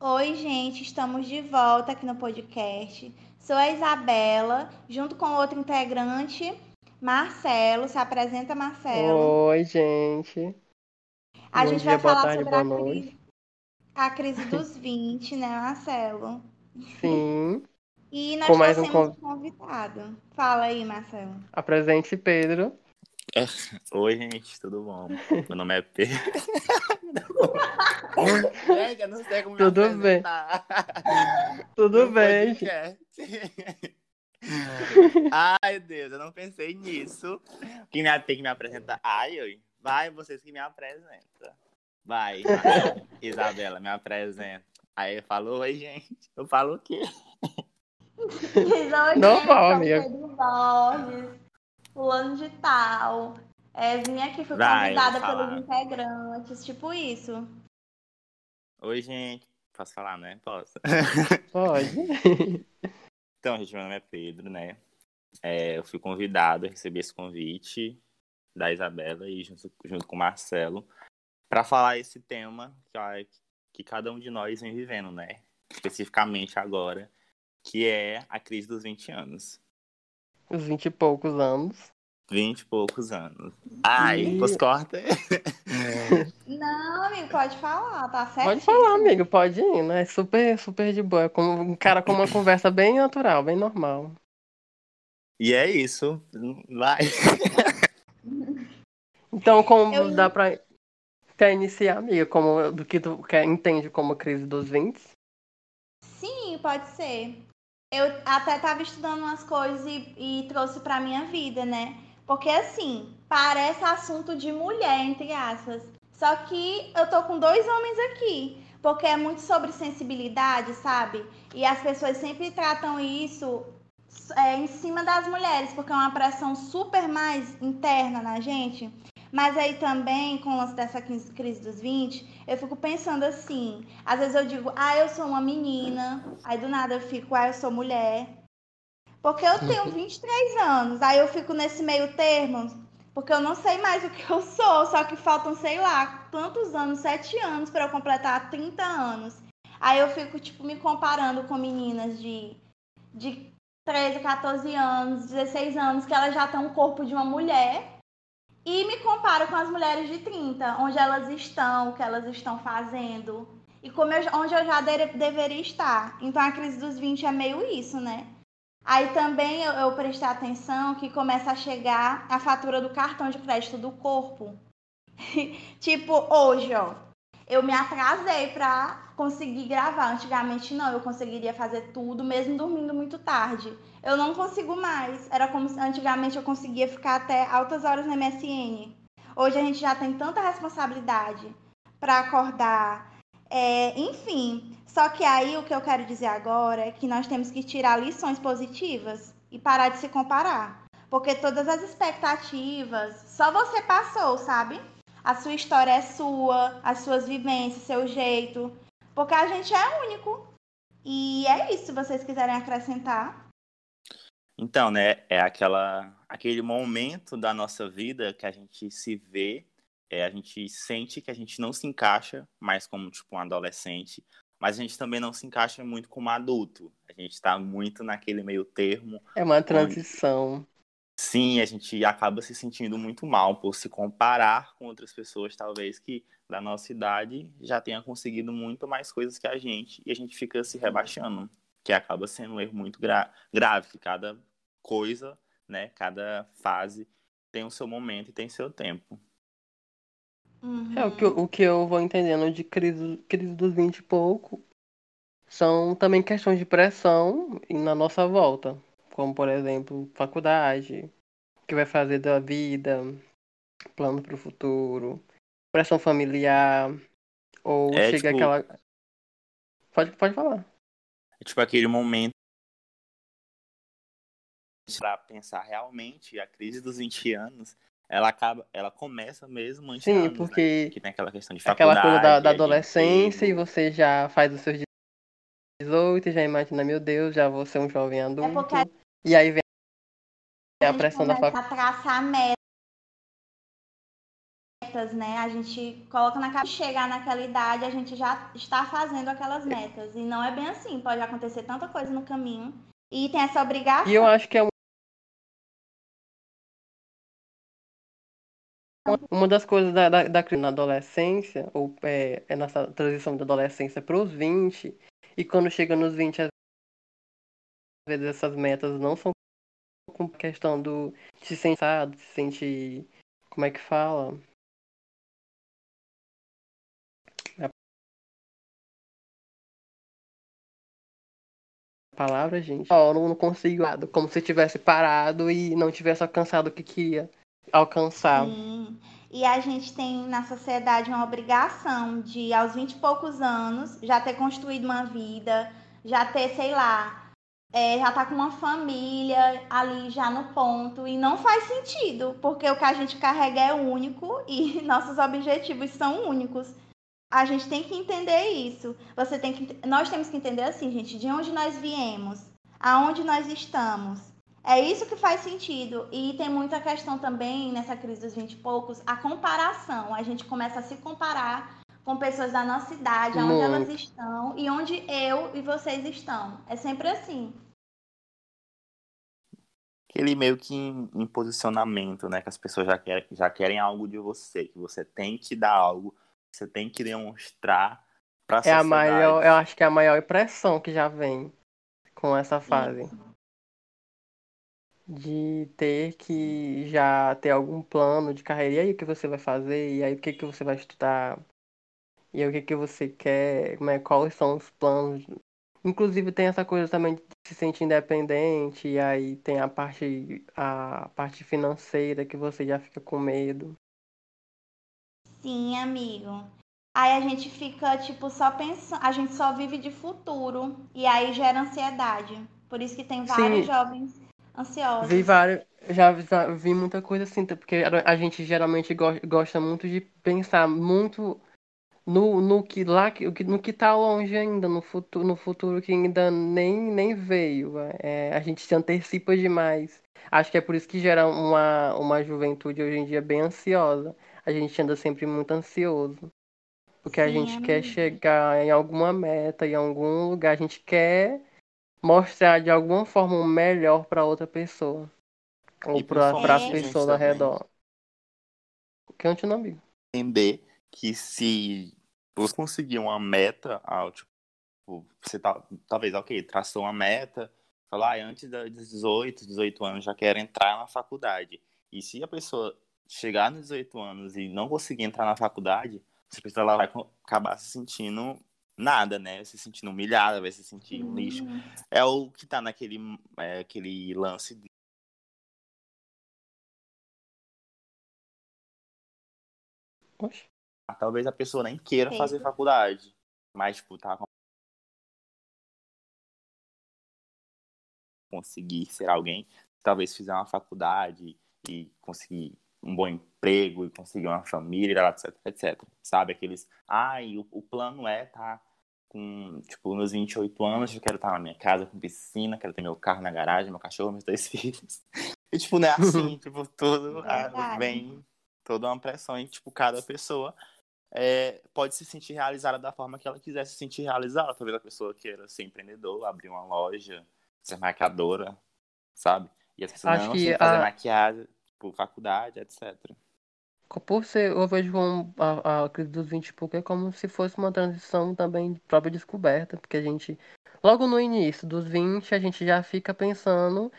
Oi, gente, estamos de volta aqui no podcast. Sou a Isabela, junto com outro integrante, Marcelo. Se apresenta, Marcelo. Oi, gente. A Bom gente dia, vai falar tarde, sobre a crise, a crise dos 20, né, Marcelo? Sim. E nós Com mais um convidado. Fala aí, Marcelo. Apresente Pedro. Oi, gente, tudo bom? Meu nome é eu não sei como me Tudo bem. Tudo No bem. Ai, Deus, eu não pensei nisso. Quem me, tem que me apresentar? Ai, oi. Vai, vocês que me apresentam. Vai, Marcelo. Isabela, me apresenta. Aí eu falo, oi, gente. Eu falo o quê? Gente, sou amiga. Fulano de tal. É, vim aqui, fui Vai, convidada pelos integrantes, tipo isso. Oi, gente. Posso falar, né? Posso. Pode. Então, gente, meu nome é Pedro, né? É, eu fui convidado, eu recebi esse convite da Isabela e junto, junto com o Marcelo para falar esse tema que, ó, que cada um de nós vem vivendo, né? Especificamente agora, que é a crise dos 20 anos. Os vinte e poucos anos. 20 e poucos anos. Ai, E- pois corta. Não, amigo, pode falar, tá certo? Pode falar, amigo, pode ir, né? Super, super de boa. É como um cara com uma conversa bem natural, bem normal. E é isso. Vai. Então, como Eu- dá pra. Quer iniciar, amiga? Como, do que tu quer, entende como crise dos 20? Sim, pode ser. Eu até tava estudando umas coisas e, e trouxe pra minha vida, né? Porque assim, parece assunto de mulher, entre aspas. Só que eu tô com dois homens aqui. Porque é muito sobre sensibilidade, sabe? E as pessoas sempre tratam isso é, em cima das mulheres, porque é uma pressão super mais interna na gente. Mas aí também, com o lance dessa crise dos 20, eu fico pensando assim. Às vezes eu digo, ah, eu sou uma menina. Aí do nada eu fico, ah, eu sou mulher. Porque eu tenho 23 anos. Aí eu fico nesse meio termo. Porque eu não sei mais o que eu sou. Só que faltam, sei lá, tantos anos, 7 anos, para eu completar 30 anos. Aí eu fico, tipo, me comparando com meninas de, de 13, 14 anos, 16 anos, que elas já têm um corpo de uma mulher. E me comparo com as mulheres de 30, onde elas estão, o que elas estão fazendo. E como eu, onde eu já de- deveria estar. Então a crise dos 20 é meio isso, né? Aí também eu, eu prestei atenção que começa a chegar a fatura do cartão de crédito do corpo. tipo, hoje, ó. Eu me atrasei pra conseguir gravar. Antigamente não, eu conseguiria fazer tudo, mesmo dormindo muito tarde. Eu não consigo mais. Era como se antigamente eu conseguia ficar até altas horas na MSN. Hoje a gente já tem tanta responsabilidade pra acordar. É, enfim, só que aí o que eu quero dizer agora é que nós temos que tirar lições positivas e parar de se comparar. Porque todas as expectativas só você passou, sabe? A sua história é sua, as suas vivências, seu jeito. Porque a gente é único. E é isso, se vocês quiserem acrescentar. Então, né, é aquela, aquele momento da nossa vida que a gente se vê, é, a gente sente que a gente não se encaixa mais como, tipo, um adolescente, mas a gente também não se encaixa muito como adulto. A gente está muito naquele meio termo. É uma transição. Sim, a gente acaba se sentindo muito mal por se comparar com outras pessoas, talvez, que da nossa idade já tenha conseguido muito mais coisas que a gente, e a gente fica se rebaixando, que acaba sendo um erro muito gra grave, que cada coisa, né, cada fase tem o seu momento e tem seu tempo. É, o que, eu- o que eu vou entendendo de crise, crise dos 20 e pouco são também questões de pressão e na nossa volta. Como, por exemplo, faculdade, o que vai fazer da vida, plano para o futuro, pressão familiar, ou É, chega tipo- aquela. Pode, pode falar. É tipo aquele momento para pensar realmente a crise dos 20 anos, ela acaba, ela começa mesmo antes Sim, anos, né? porque Que tem aquela questão de aquela faculdade, coisa da, da adolescência e você já faz os seus 18 e já imagina, meu Deus, já vou ser um jovem adulto. É porque a E aí vem a gente pressão da faculdade. a traçar metas metas, né? A gente coloca na cabeça chegar naquela idade, a gente já está fazendo aquelas metas. E não é bem assim, pode acontecer tanta coisa no caminho. E tem essa obrigação. E eu acho que é Uma das coisas da, da, da na adolescência, ou é, é nessa transição da adolescência para os 20, e quando chega nos 20, às vezes essas metas não são com questão do se sentir, se sentir, como é que fala? A palavra, gente. Oh, eu não consigo, como se tivesse parado e não tivesse alcançado o que queria alcançar. Sim. E a gente tem na sociedade uma obrigação de, aos 20 e poucos anos, já ter construído uma vida, já ter, sei lá, é, já tá com uma família ali já no ponto. E não faz sentido, porque o que a gente carrega é único e nossos objetivos são únicos. A gente tem que entender isso. Você tem que, nós temos que entender assim, gente, de onde nós viemos, aonde nós estamos é isso que faz sentido. E tem muita questão também nessa crise dos 20 e poucos, a comparação. A gente começa a se comparar com pessoas da nossa idade, onde elas estão e onde eu e vocês estão. É sempre assim. Aquele meio que em, em posicionamento, né? Que as pessoas já querem, já querem algo de você, que você tem que dar algo, você tem que demonstrar para É a maior, eu acho que é a maior impressão que já vem com essa fase. Isso de ter que já ter algum plano de carreira. E aí o que você vai fazer? E aí o que, que você vai estudar? E aí o que, que você quer? Como é, quais são os planos? Inclusive tem essa coisa também de se sentir independente, e aí tem a parte, a parte financeira que você já fica com medo. Sim, amigo. Aí a gente fica, tipo, só pensando, a gente só vive de futuro, e aí gera ansiedade. Por isso que tem vários Sim. jovens ansiosa. Vi vários, já, já, vi muita coisa assim, porque a gente geralmente go, gosta muito de pensar muito no, no que lá, no que tá longe ainda, no futuro, no futuro que ainda nem, nem veio. É, a gente se antecipa demais. Acho que é por isso que gera uma, uma juventude hoje em dia bem ansiosa. A gente anda sempre muito ansioso. Porque Sim, a gente quer chegar em alguma meta, em algum lugar. A gente quer mostrar de alguma forma o melhor para outra pessoa. Ou para as pessoas ao redor. Que é um amigo. Entender que se você conseguir uma meta, tipo, você tá, talvez, ok, traçou uma meta, falar, ah, antes dos 18, 18 anos já quero entrar na faculdade. E se a pessoa chegar nos 18 anos e não conseguir entrar na faculdade, essa pessoa ela vai acabar se sentindo nada, né? Vai se sentindo humilhada, vai se sentir um lixo. Uhum. É o que tá naquele é, aquele lance de... Oxe. Talvez a pessoa nem queira Sim. fazer faculdade, mas, tipo, tá conseguir ser alguém, talvez fizer uma faculdade e conseguir um bom emprego e conseguir uma família, etc, etc. Sabe? Aqueles, ai, ah, o, o plano é tá com, tipo, nos 28 anos, eu quero estar na minha casa com piscina, quero ter meu carro na garagem, meu cachorro, meus dois filhos. E, tipo, não é assim, tipo, tudo vem toda uma pressão e, tipo, cada pessoa é, pode se sentir realizada da forma que ela quiser se sentir realizada. Talvez a pessoa queira ser empreendedor, abrir uma loja, ser maquiadora, sabe? E as pessoas Acho não, que fazer a... maquiagem, tipo, faculdade, etc. Por ser, eu vejo como a, a crise dos 20 e pouco é como se fosse uma transição também de própria descoberta, porque a gente, logo no início dos 20, a gente já fica pensando,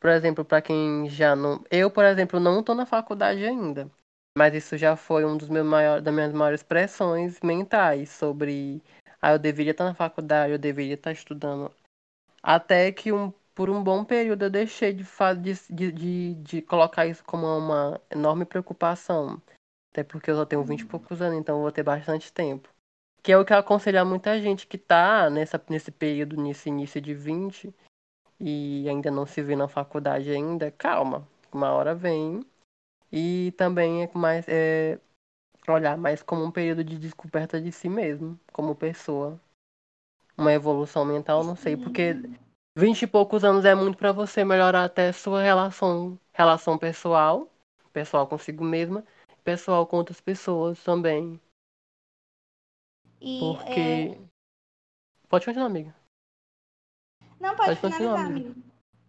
por exemplo, para quem já não. Eu, por exemplo, não estou na faculdade ainda, mas isso já foi um dos meus maiores, das minhas maiores pressões mentais sobre. Ah, eu deveria estar na faculdade, eu deveria estar estudando. Até que um por um bom período eu deixei de, de, de, de, colocar isso como uma enorme preocupação. Até porque eu só tenho 20 e poucos anos, então eu vou ter bastante tempo. Que é o que eu aconselho a muita gente que tá nessa, nesse período, nesse início de 20 e ainda não se vê na faculdade ainda, calma. Uma hora vem. E também é mais é, olhar mais como um período de descoberta de si mesmo, como pessoa. Uma evolução mental, não sei, porque Vinte e poucos anos é muito para você melhorar até sua relação, relação pessoal, pessoal consigo mesma, pessoal com outras pessoas também. E, Porque. é, Pode continuar, amiga. Não, pode, Pode continuar, amiga.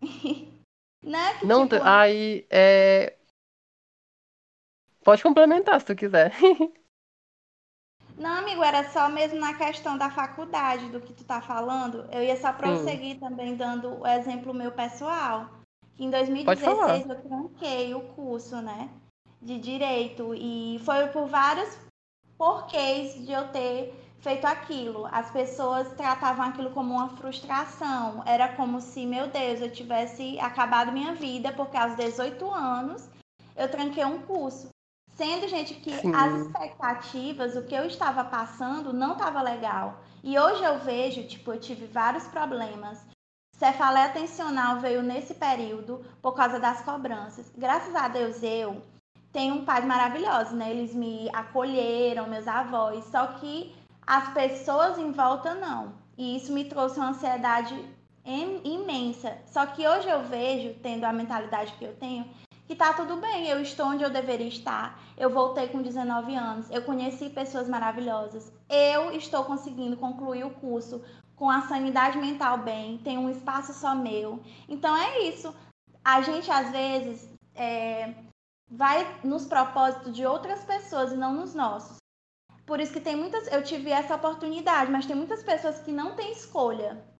Não é que, Não, tipo, aí é. Pode complementar se tu quiser. Não, amigo, era só mesmo na questão da faculdade, do que tu tá falando. Eu ia só prosseguir também dando o exemplo meu pessoal. Que em Pode falar. 2016 eu tranquei o curso, né? De direito. E foi por vários porquês de eu ter feito aquilo. As pessoas tratavam aquilo como uma frustração. Era como se, meu Deus, eu tivesse acabado minha vida, porque aos 18 anos eu tranquei um curso. Sendo, gente, que Sim. as expectativas, o que eu estava passando, não estava legal. E hoje eu vejo, tipo, eu tive vários problemas. Cefaleia tensional veio nesse período por causa das cobranças. Graças a Deus eu tenho um pai maravilhoso, né? Eles me acolheram, meus avós. Só que as pessoas em volta não. E isso me trouxe uma ansiedade im- imensa. Só que hoje eu vejo, tendo a mentalidade que eu tenho, que tá tudo bem, eu estou onde eu deveria estar. Eu voltei com 19 anos, eu conheci pessoas maravilhosas. Eu estou conseguindo concluir o curso com a sanidade mental bem, tenho um espaço só meu. Então é isso. A gente às vezes é, vai nos propósitos de outras pessoas e não nos nossos. Por isso que tem muitas, eu tive essa oportunidade, mas tem muitas pessoas que não têm escolha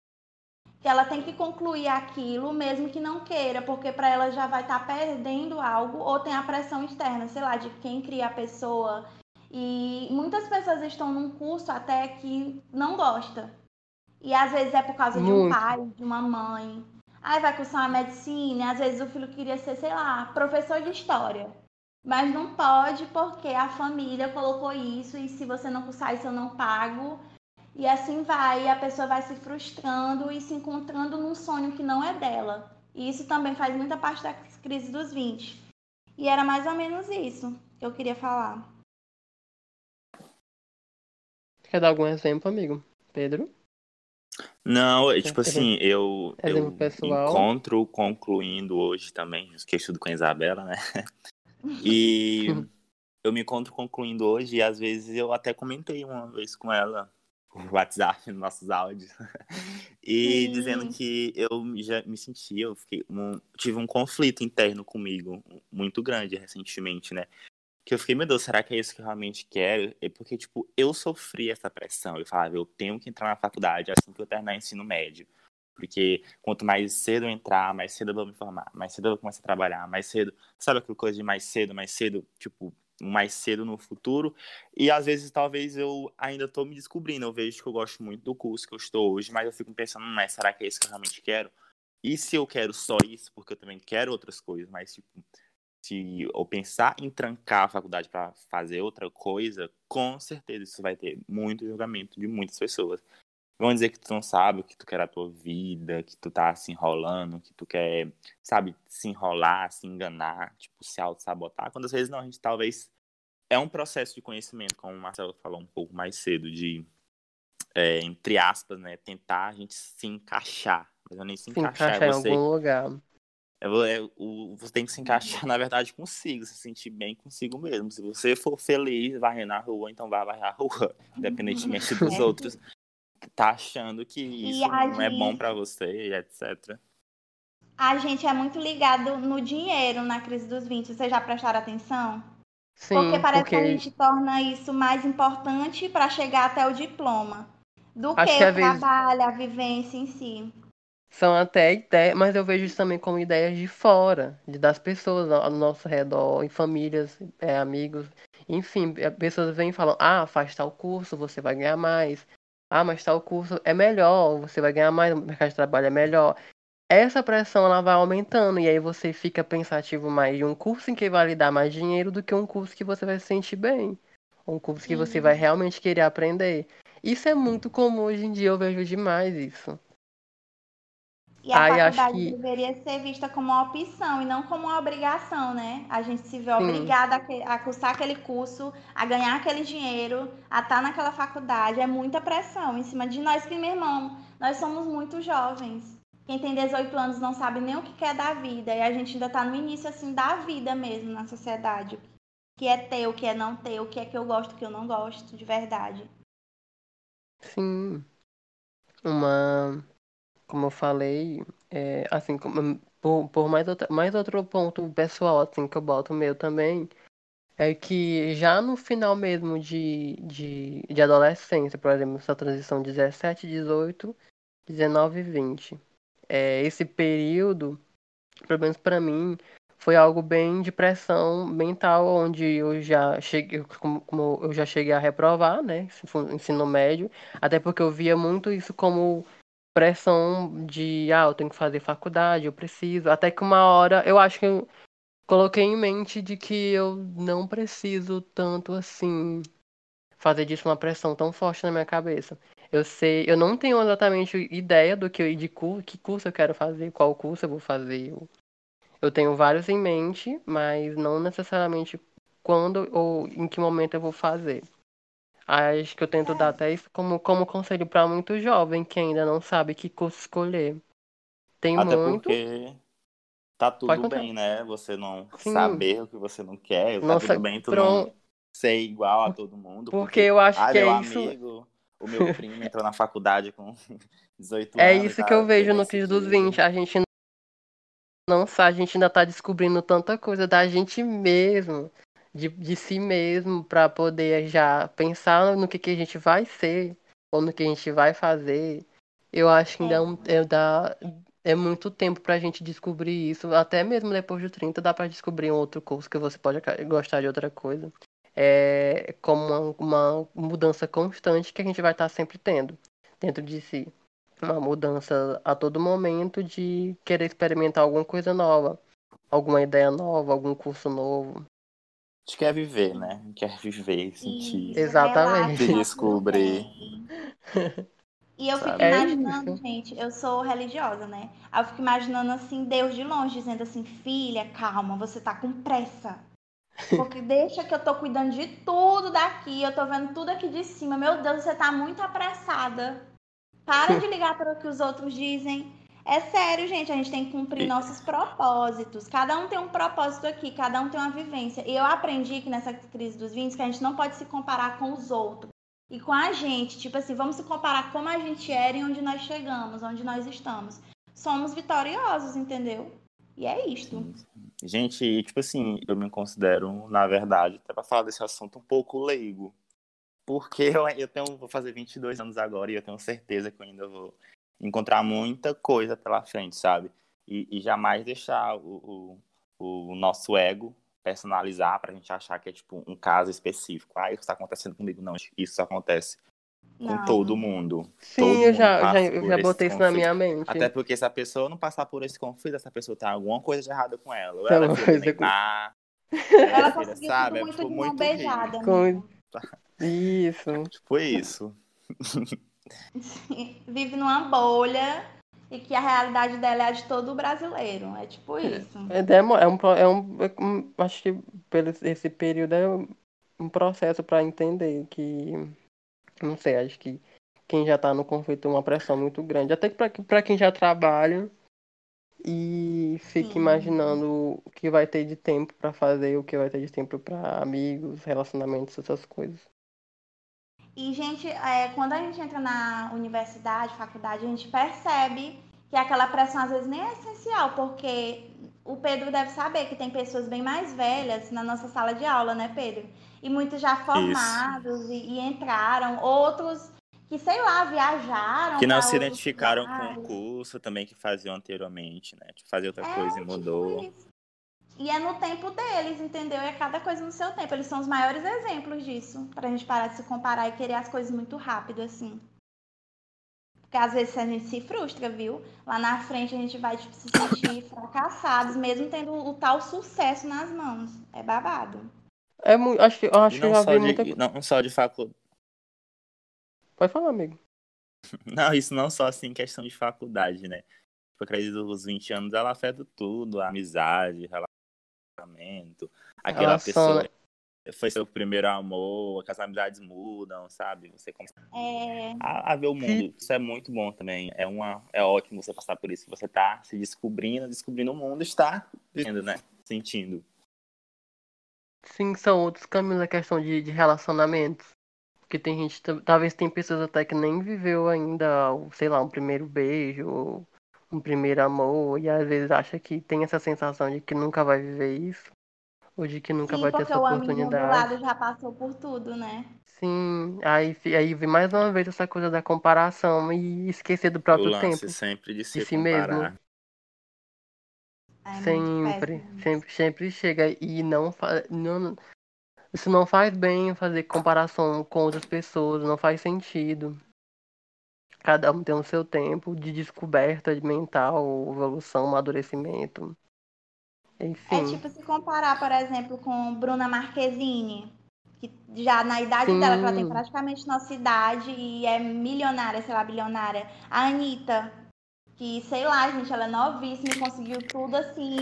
que ela tem que concluir aquilo, mesmo que não queira, porque para ela já vai estar perdendo algo, ou tem a pressão externa, sei lá, de quem cria a pessoa. E muitas pessoas estão num curso até que não gosta. E às vezes é por causa de um Muito. pai, de uma mãe. Aí vai cursar uma medicina, às vezes o filho queria ser, sei lá, professor de história. Mas não pode porque a família colocou isso, e se você não cursar isso eu não pago. E assim vai, e a pessoa vai se frustrando e se encontrando num sonho que não é dela. E isso também faz muita parte da crise dos 20. E era mais ou menos isso que eu queria falar. Quer dar algum exemplo, amigo? Pedro? Não, é, tipo assim, eu, eu pessoal. encontro concluindo hoje também, que eu estudo com a Isabela, né? E eu me encontro concluindo hoje e às vezes eu até comentei uma vez com ela por WhatsApp, nos nossos áudios, e Sim. dizendo que eu já me sentia, eu fiquei um- tive um conflito interno comigo muito grande recentemente, né? Que eu fiquei, meu Deus, será que é isso que eu realmente quero? É porque, tipo, eu sofri essa pressão. Eu falava, eu tenho que entrar na faculdade assim que eu terminar o ensino médio. Porque quanto mais cedo eu entrar, mais cedo eu vou me formar, mais cedo eu vou começar a trabalhar, mais cedo. Sabe aquela coisa de mais cedo, mais cedo, tipo, mais cedo no futuro? E às vezes, talvez eu ainda tô me descobrindo. Eu vejo que eu gosto muito do curso que eu estou hoje, mas eu fico pensando, mas será que é isso que eu realmente quero? E se eu quero só isso, porque eu também quero outras coisas, mas, tipo, se eu pensar em trancar a faculdade para fazer outra coisa, com certeza isso vai ter muito julgamento de muitas pessoas. Vão dizer que tu não sabe o que tu quer da tua vida, que tu tá se enrolando, que tu quer, sabe, se enrolar, se enganar, tipo, se auto-sabotar. Quando às vezes não, a gente talvez. É um processo de conhecimento, como o Marcelo falou um pouco mais cedo, de, é, entre aspas, né, tentar a gente se encaixar. Mas é nem se Se encaixar, encaixar é em você algum lugar. é, é, o, você tem que se encaixar, na verdade, consigo, se sentir bem consigo mesmo. Se você for feliz, varrer na rua, então vai varrer a rua, independentemente dos outros. Tá achando que isso não é bom gente- pra você, e etc. A gente é muito ligado no dinheiro na crise dos 20. Vocês já prestaram atenção? Sim, porque parece porque que a gente torna isso mais importante para chegar até o diploma do Acho que que o trabalho, a vivência em si. são até ideias, mas eu vejo isso também como ideias de fora, de, das pessoas ao ao nosso redor, em famílias, é, amigos, enfim, é, pessoas vêm e falam, ah, faz tal curso, você vai ganhar mais. Ah, mas tal curso é melhor, você vai ganhar mais, o mercado de trabalho é melhor. Essa pressão ela vai aumentando e aí você fica pensativo mais de um curso em que vai lhe dar mais dinheiro do que um curso que você vai se sentir bem. Um curso que você vai realmente querer aprender. Isso é muito comum hoje em dia, eu vejo demais isso. E a Ai, faculdade que- deveria ser vista como uma opção e não como uma obrigação, né? A gente se vê Sim. obrigada a, a cursar aquele curso, a ganhar aquele dinheiro, a estar naquela faculdade. É muita pressão em cima de nós, que, meu irmão, nós somos muito jovens. Quem tem 18 anos não sabe nem o que quer da vida. E a gente ainda tá no início, assim, da vida mesmo na sociedade. que é ter, o que é não ter, o que é que eu gosto, o que eu não gosto, de verdade. Sim. Uma. Como eu falei, é, assim, como, por, por mais, outra, mais outro ponto pessoal, assim, que eu boto meu também, é que já no final mesmo de, de, de adolescência, por exemplo, essa transição 17, 18, 19 e 20, é, esse período, pelo menos para mim, foi algo bem de pressão mental, onde eu já cheguei, como, como eu já cheguei a reprovar, né, ensino médio, até porque eu via muito isso como pressão de, ah, eu tenho que fazer faculdade, eu preciso, até que uma hora eu acho que eu coloquei em mente de que eu não preciso tanto assim fazer disso uma pressão tão forte na minha cabeça. Eu sei, eu não tenho exatamente ideia do que de que curso eu quero fazer, qual curso eu vou fazer, eu tenho vários em mente, mas não necessariamente quando ou em que momento eu vou fazer. Acho que eu tento é. dar até isso como, como conselho para muito jovem que ainda não sabe que curso escolher. Tem até muito. Porque tá tudo bem, né? Você não Sim. saber o que você não quer. Tá Nossa, tudo bem tu pronto. não ser igual a todo mundo. Porque, porque eu acho ah, que meu é amigo, o meu primo entrou na faculdade com 18 é anos. É isso que eu vejo no Cris dos 20. A gente não sabe, a gente ainda tá descobrindo tanta coisa da gente mesmo, de, de si mesmo, para poder já pensar no que, que a gente vai ser, ou no que a gente vai fazer. Eu acho que ainda é, um, é, dá, é muito tempo pra gente descobrir isso. Até mesmo depois de 30 dá para descobrir um outro curso que você pode gostar de outra coisa. É como uma, uma mudança constante que a gente vai estar tá sempre tendo dentro de si uma mudança a todo momento de querer experimentar alguma coisa nova, alguma ideia nova, algum curso novo. A gente quer viver, né? Quer viver, sentir. Exatamente. Se descobrir. E eu fico é imaginando, é gente, eu sou religiosa, né? Aí eu fico imaginando assim, Deus de longe, dizendo assim, filha, calma, você tá com pressa. Porque deixa que eu tô cuidando de tudo daqui, eu tô vendo tudo aqui de cima. Meu Deus, você tá muito apressada. Para de ligar para o que os outros dizem. É sério, gente, a gente tem que cumprir nossos propósitos. Cada um tem um propósito aqui, cada um tem uma vivência. E eu aprendi que nessa crise dos 20 que a gente não pode se comparar com os outros. E com a gente, tipo assim, vamos se comparar como a gente era e onde nós chegamos, onde nós estamos. Somos vitoriosos, entendeu? E é isto. Gente, tipo assim, eu me considero, na verdade, até para falar desse assunto, um pouco leigo. Porque eu, eu tenho, vou fazer 22 anos agora e eu tenho certeza que eu ainda vou encontrar muita coisa pela frente, sabe? E, e jamais deixar o, o, o, nosso ego personalizar pra gente achar que é tipo um caso específico. Ah, isso tá acontecendo comigo. Não, isso acontece com não. todo mundo. Sim, todo eu já, já, eu já botei isso na minha mente. Até porque se a pessoa não passar por esse conflito, essa pessoa tem alguma coisa de errado com ela. Ou ela, coisa com... ela conseguiu sabe? é, muito é, tipo, de uma beijada. Com... Isso. Tipo isso. Vive numa bolha e que a realidade dela é a de todo brasileiro. É tipo isso. É, é, um, é, um, é um, acho que pelo esse período é um processo para entender que não sei, acho que quem já tá no conflito é uma pressão muito grande, até que para quem já trabalha e fica Sim. imaginando o que vai ter de tempo para fazer, o que vai ter de tempo para amigos, relacionamentos, essas coisas. E, gente, é, quando a gente entra na universidade, faculdade, a gente percebe que aquela pressão às vezes nem é essencial, porque o Pedro deve saber que tem pessoas bem mais velhas na nossa sala de aula, né, Pedro? E muitos já formados e, e, entraram, outros que, sei lá, viajaram. Que não se identificaram lugares. com o curso também que faziam anteriormente, né? Tipo, fazer outra é, coisa e tipo mudou. Tipo e é no tempo deles, entendeu? E é cada coisa no seu tempo. Eles são os maiores exemplos disso. Pra gente parar de se comparar e querer as coisas muito rápido, assim. Porque às vezes a gente se frustra, viu? Lá na frente a gente vai tipo, se sentir fracassados, mesmo tendo o tal sucesso nas mãos. É babado. É muito. Acho, que, acho que eu já vi de, muita Não só de faculdade. Pode falar, amigo. Não, isso não só assim questão de faculdade, né? Tipo, a crise dos 20 anos ela afeta tudo, a amizade, relacionamento, aquela pessoa né? foi seu primeiro amor, que as amizades mudam, sabe? Você começa é... a, a, ver o mundo. Isso é muito bom também. É, uma, é ótimo você passar por isso. Você tá se descobrindo, descobrindo o mundo, está vivendo, né? Sentindo. Sim, são outros caminhos a questão de, de relacionamentos. Porque tem gente, talvez tem pessoas até que nem viveu ainda, sei lá, um primeiro beijo, ou um primeiro amor, e às vezes acha que tem essa sensação de que nunca vai viver isso, ou de que nunca Sim, vai ter essa oportunidade. Sim, porque o do lado já passou por tudo, né? Sim, aí, aí vem mais uma vez essa coisa da comparação e esquecer do próprio o lance tempo. sempre de, se de si comparar. mesmo. É sempre, sempre, sempre chega e não, fa- não isso não faz bem fazer comparação com outras pessoas, não faz sentido. Cada um tem o seu tempo de descoberta mental, evolução, amadurecimento. Enfim. É tipo se comparar, por exemplo, com Bruna Marquezine, que já na idade Sim. dela, que ela tem praticamente nossa idade e é milionária, sei lá, bilionária. A Anitta, que sei lá, gente, ela é novíssima e conseguiu tudo assim,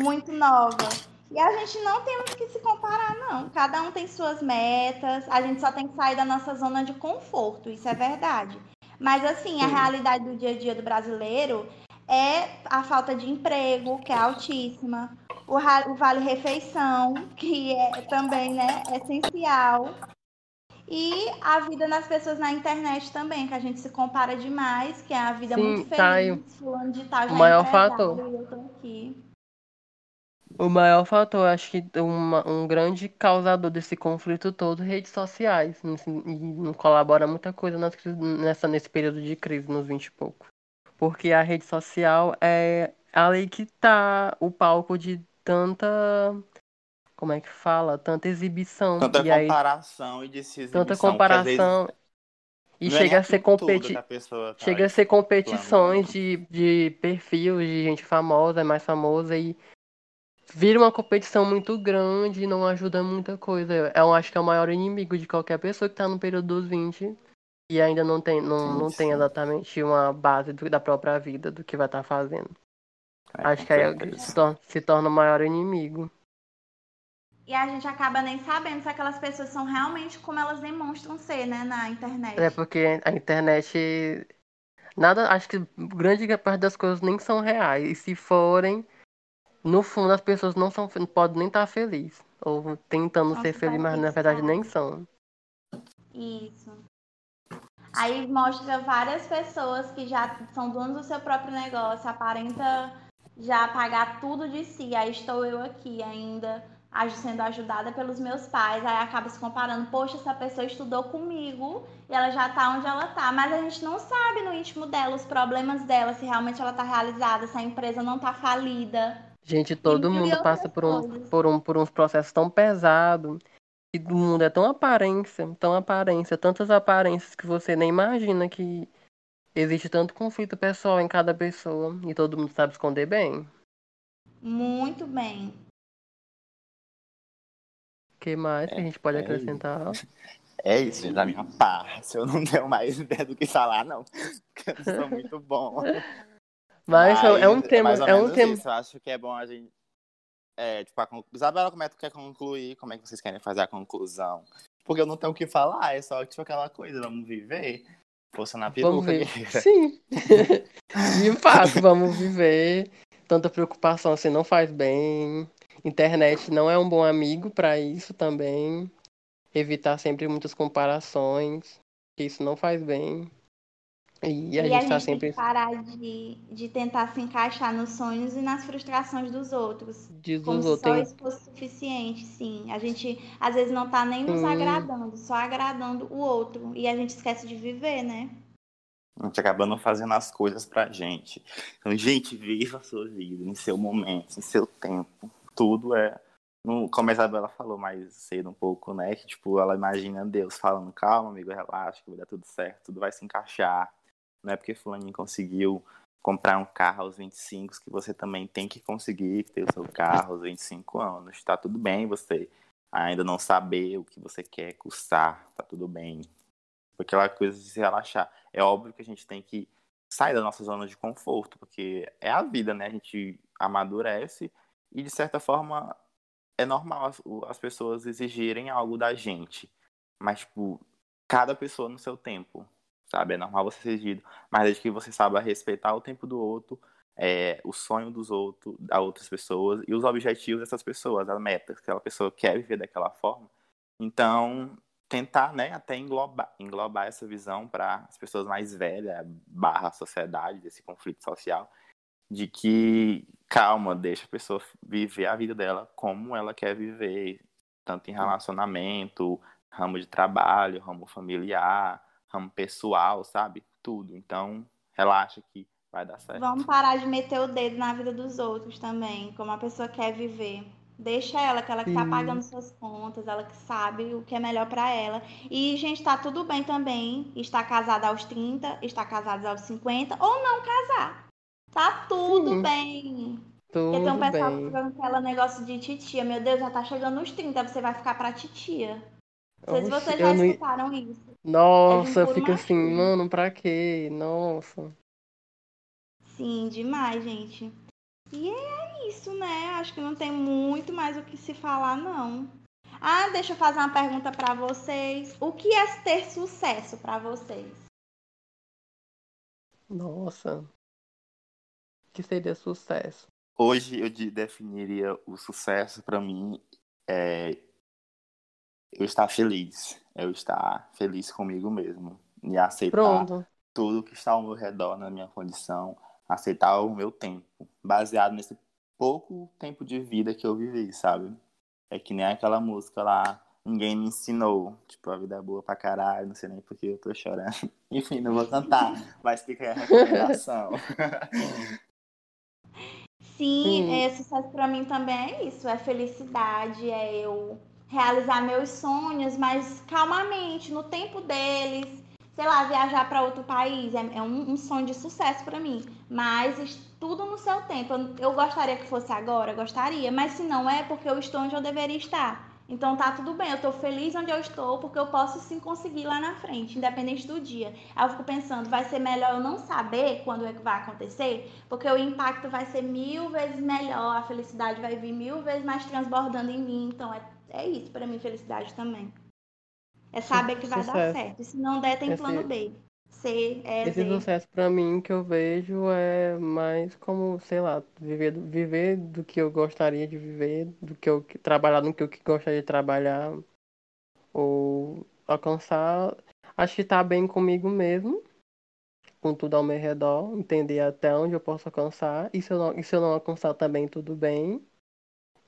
muito nova. E a gente não temos que se comparar, não. Cada um tem suas metas, a gente só tem que sair da nossa zona de conforto, isso é verdade. Mas assim, a Sim. realidade do dia a dia do brasileiro é a falta de emprego, que é altíssima, o, o vale refeição, que é também, né, essencial. E a vida das pessoas na internet também, que a gente se compara demais, que é a vida Sim, muito tá feliz, fulano de tal já o maior é fator. eu tô aqui. O maior fator, acho que uma- um grande causador desse conflito todo, redes sociais. E não colabora muita coisa nessa, nesse período de crise, nos 20 e pouco. Porque a rede social é ali que tá o palco de tanta. Como é que fala? Tanta exibição. Tanta e aí, comparação e de se tanta exibição, comparação. E é chega a ser competi a tá Chega a ser competições de, de perfil de gente famosa, mais famosa, e vira uma competição muito grande e não ajuda muita coisa. Eu acho que é o maior inimigo de qualquer pessoa que tá no período dos 20 e ainda não tem, não, Sim, não tem exatamente uma base do- da própria vida, do que vai estar fazendo. É, acho que aí é se torna, se torna o maior inimigo. E a gente acaba nem sabendo se aquelas pessoas são realmente como elas demonstram ser, né, na internet. É porque a internet. Nada, acho que grande parte das coisas nem são reais. E se forem, no fundo as pessoas não são, não podem nem estar felizes. Ou tentando ser felizes, mas na verdade nem são. Isso. Aí mostra várias pessoas que já são donos do seu próprio negócio, aparenta já pagar tudo de si. Aí estou eu aqui ainda sendo ajudada pelos meus pais. Aí acaba se comparando, poxa, essa pessoa estudou comigo e ela já tá onde ela tá. Mas a gente não sabe no íntimo dela os problemas dela, se realmente ela tá realizada, se a empresa não tá falida. Gente, todo mundo passa por, um, por, um, por uns processos tão pesados. E o mundo é tão aparência, tão aparência, tantas aparências que você nem imagina que existe tanto conflito pessoal em cada pessoa. E todo mundo sabe esconder bem. Muito bem. O que mais que a gente pode é acrescentar? É isso, gente, da minha parte. Eu não tenho mais ideia do que falar, não. Porque eu sou muito bom. Mas é um tema, é um menos tema. isso. Eu acho que é bom a gente. É, tipo, a. Isabela, como é que tu quer concluir? Como é que vocês querem fazer a conclusão? Porque eu não tenho o que falar, é só tipo aquela coisa, vamos viver. Força na Vamos peruca, ver. guerreira. Sim. De fato, vamos viver. Tanta preocupação assim não faz bem. Internet não é um bom amigo para isso também. Evitar sempre muitas comparações. Que isso não faz bem. E a e gente a tá gente sempre tem que parar de, de tentar se encaixar nos sonhos e nas frustrações dos outros. diz Como os se outros. só Tem... isso fosse suficiente, sim. A gente às vezes não tá nem nos Sim. agradando, só agradando o outro. E a gente esquece de viver, né? A gente acaba não fazendo as coisas pra gente. Então, gente, viva a sua vida em seu momento, em seu tempo. Tudo é. Como a Isabela falou mais cedo um pouco, né? Que tipo, ela imagina Deus falando, calma, amigo, relaxa, que vai dar tudo certo, tudo vai se encaixar. Não é porque fulaninho conseguiu comprar um carro aos 25 que você também tem que conseguir ter o seu carro aos 25 anos. Tá tudo bem você ainda não saber o que você quer custar, tá tudo bem. Aquela coisa de se relaxar. É óbvio que a gente tem que sair da nossa zona de conforto, porque é a vida, né? A gente amadurece e, de certa forma, é normal as, as pessoas exigirem algo da gente. Mas, tipo, cada pessoa no seu tempo, sabe? É normal você ser exigido. Mas desde que você saiba respeitar o tempo do outro, é, o sonho dos outros, da outras pessoas e os objetivos dessas pessoas, as metas que aquela pessoa quer viver daquela forma. Então, tentar, né, até englobar, englobar essa visão para as pessoas mais velhas, barra sociedade, desse conflito social, de que, calma, deixa a pessoa viver a vida dela como ela quer viver, tanto em relacionamento, ramo de trabalho, ramo familiar, ramo pessoal, sabe? Tudo. Então, relaxa que vai dar certo. Vamos parar de meter o dedo na vida dos outros também, como a pessoa quer viver. Deixa ela, que ela que tá pagando suas contas, ela que sabe o que é melhor para ela. E, gente, tá tudo bem também estar casada aos 30, estar casada aos 50 ou não casar. Tá tudo Sim. bem. Tudo Porque tem um pessoal bem. com aquele negócio de titia. Meu Deus, já tá chegando nos 30, você vai ficar pra titia. Não sei se vocês já escutaram isso. Nossa, eu fico assim, mano, pra quê? Nossa. Sim, demais, gente. E é isso, né? Acho que não tem muito mais o que se falar, não. Ah, deixa eu fazer uma pergunta para vocês. O que é ter sucesso para vocês? Nossa. O que seria sucesso? Hoje eu definiria o sucesso para mim é eu estar feliz. Eu estar feliz comigo mesmo. E aceitar Pronto. tudo que está ao meu redor, na minha condição aceitar o meu tempo, baseado nesse pouco tempo de vida que eu vivi, sabe? É que nem aquela música lá, ninguém me ensinou. Tipo, a vida é boa pra caralho, não sei nem porque eu tô chorando. Enfim, não vou cantar, mas fica aí a recomendação. Sim, é, sucesso pra mim também é isso, é felicidade, é eu realizar meus sonhos, mas calmamente, no tempo deles, sei lá, viajar para outro país é, é um, um, sonho de sucesso para mim. Mas tudo no seu tempo. Eu, eu, gostaria que fosse agora, gostaria. Mas se não é, porque eu estou onde eu deveria estar. Então tá tudo bem, eu estou feliz onde eu estou, porque eu posso sim conseguir lá na frente, independente do dia. Aí eu fico pensando, vai ser melhor eu não saber quando é que vai acontecer, porque o impacto vai ser mil vezes melhor, a felicidade vai vir mil vezes mais transbordando em mim. Então é, é isso para mim, felicidade também. É saber que vai sucesso. dar certo. E se não der, tem esse, plano B. C, E, esse sucesso para mim que eu vejo é mais como, sei lá, viver, viver do que eu gostaria de viver, do que eu trabalhar no que eu gostaria de trabalhar, ou alcançar, acho que tá bem comigo mesmo, com tudo ao meu redor, entender até onde eu posso alcançar, e se eu não, e se eu não alcançar também tudo bem,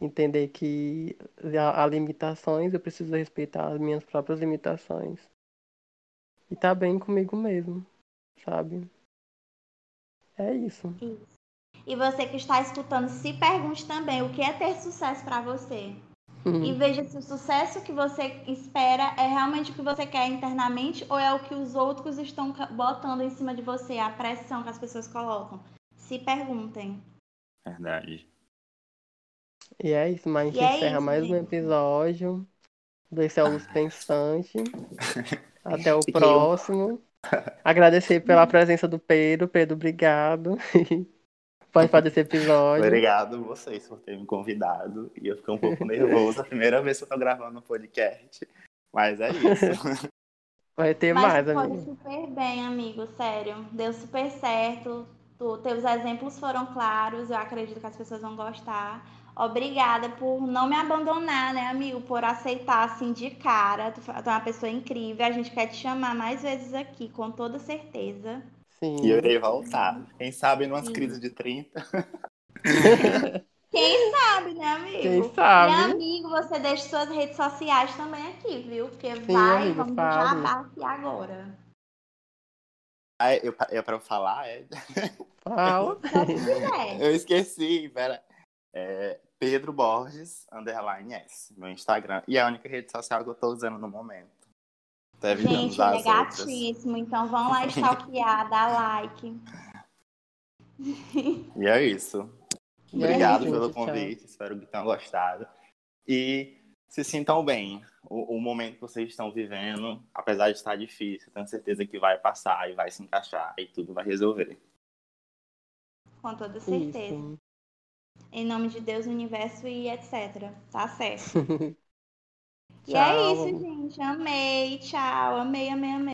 entender que há, limitações, eu preciso respeitar as minhas próprias limitações. E tá bem comigo mesmo, sabe? É isso. Isso. E você que está escutando, se pergunte também o que é ter sucesso para você. Uhum. E veja se o sucesso que você espera é realmente o que você quer internamente ou é o que os outros estão botando em cima de você, a pressão que as pessoas colocam. Se perguntem. Verdade. E é isso, mas a gente é encerra é mais um episódio do Esse é Pensante. Até o próximo. Agradecer pela presença do Pedro. Pedro, obrigado. Pode fazer esse episódio. Obrigado vocês por terem me convidado. E eu fiquei um pouco nervoso. A primeira vez que eu tô gravando um podcast. Mas é isso. Vai ter Mas mais, amigo. Foi super bem, amigo. Sério. Deu super certo. Tu, teus exemplos foram claros. Eu acredito que as pessoas vão gostar. Obrigada por não me abandonar, né, amigo? Por aceitar assim de cara. Tu, é uma pessoa incrível. A gente quer te chamar mais vezes aqui, com toda certeza. Sim. E eu irei voltar. Quem sabe numas Sim. crises de 30. Quem sabe, né, amigo? Quem sabe. E, amigo, você deixa suas redes sociais também aqui, viu? Porque Sim, vai, amigo, vamos já aqui agora. Ah, eu, eu pra eu falar, é? Fala. eu esqueci, pera. É Pedro Borges, underline S, meu Instagram. E é a única rede social que eu tô usando no momento. Deve Gente, é gatíssimo, então vão lá stalkear, dá like. E é isso. Obrigado é pelo convite, tchau. espero que tenham gostado. E se sintam bem. O, o, momento que vocês estão vivendo, apesar de estar difícil, tenho certeza que vai passar e vai se encaixar e tudo vai resolver. Com toda certeza. Isso. Em nome de Deus, universo e etc. Tá certo. e é isso, gente. Amei. Tchau. Amei, amei, amei.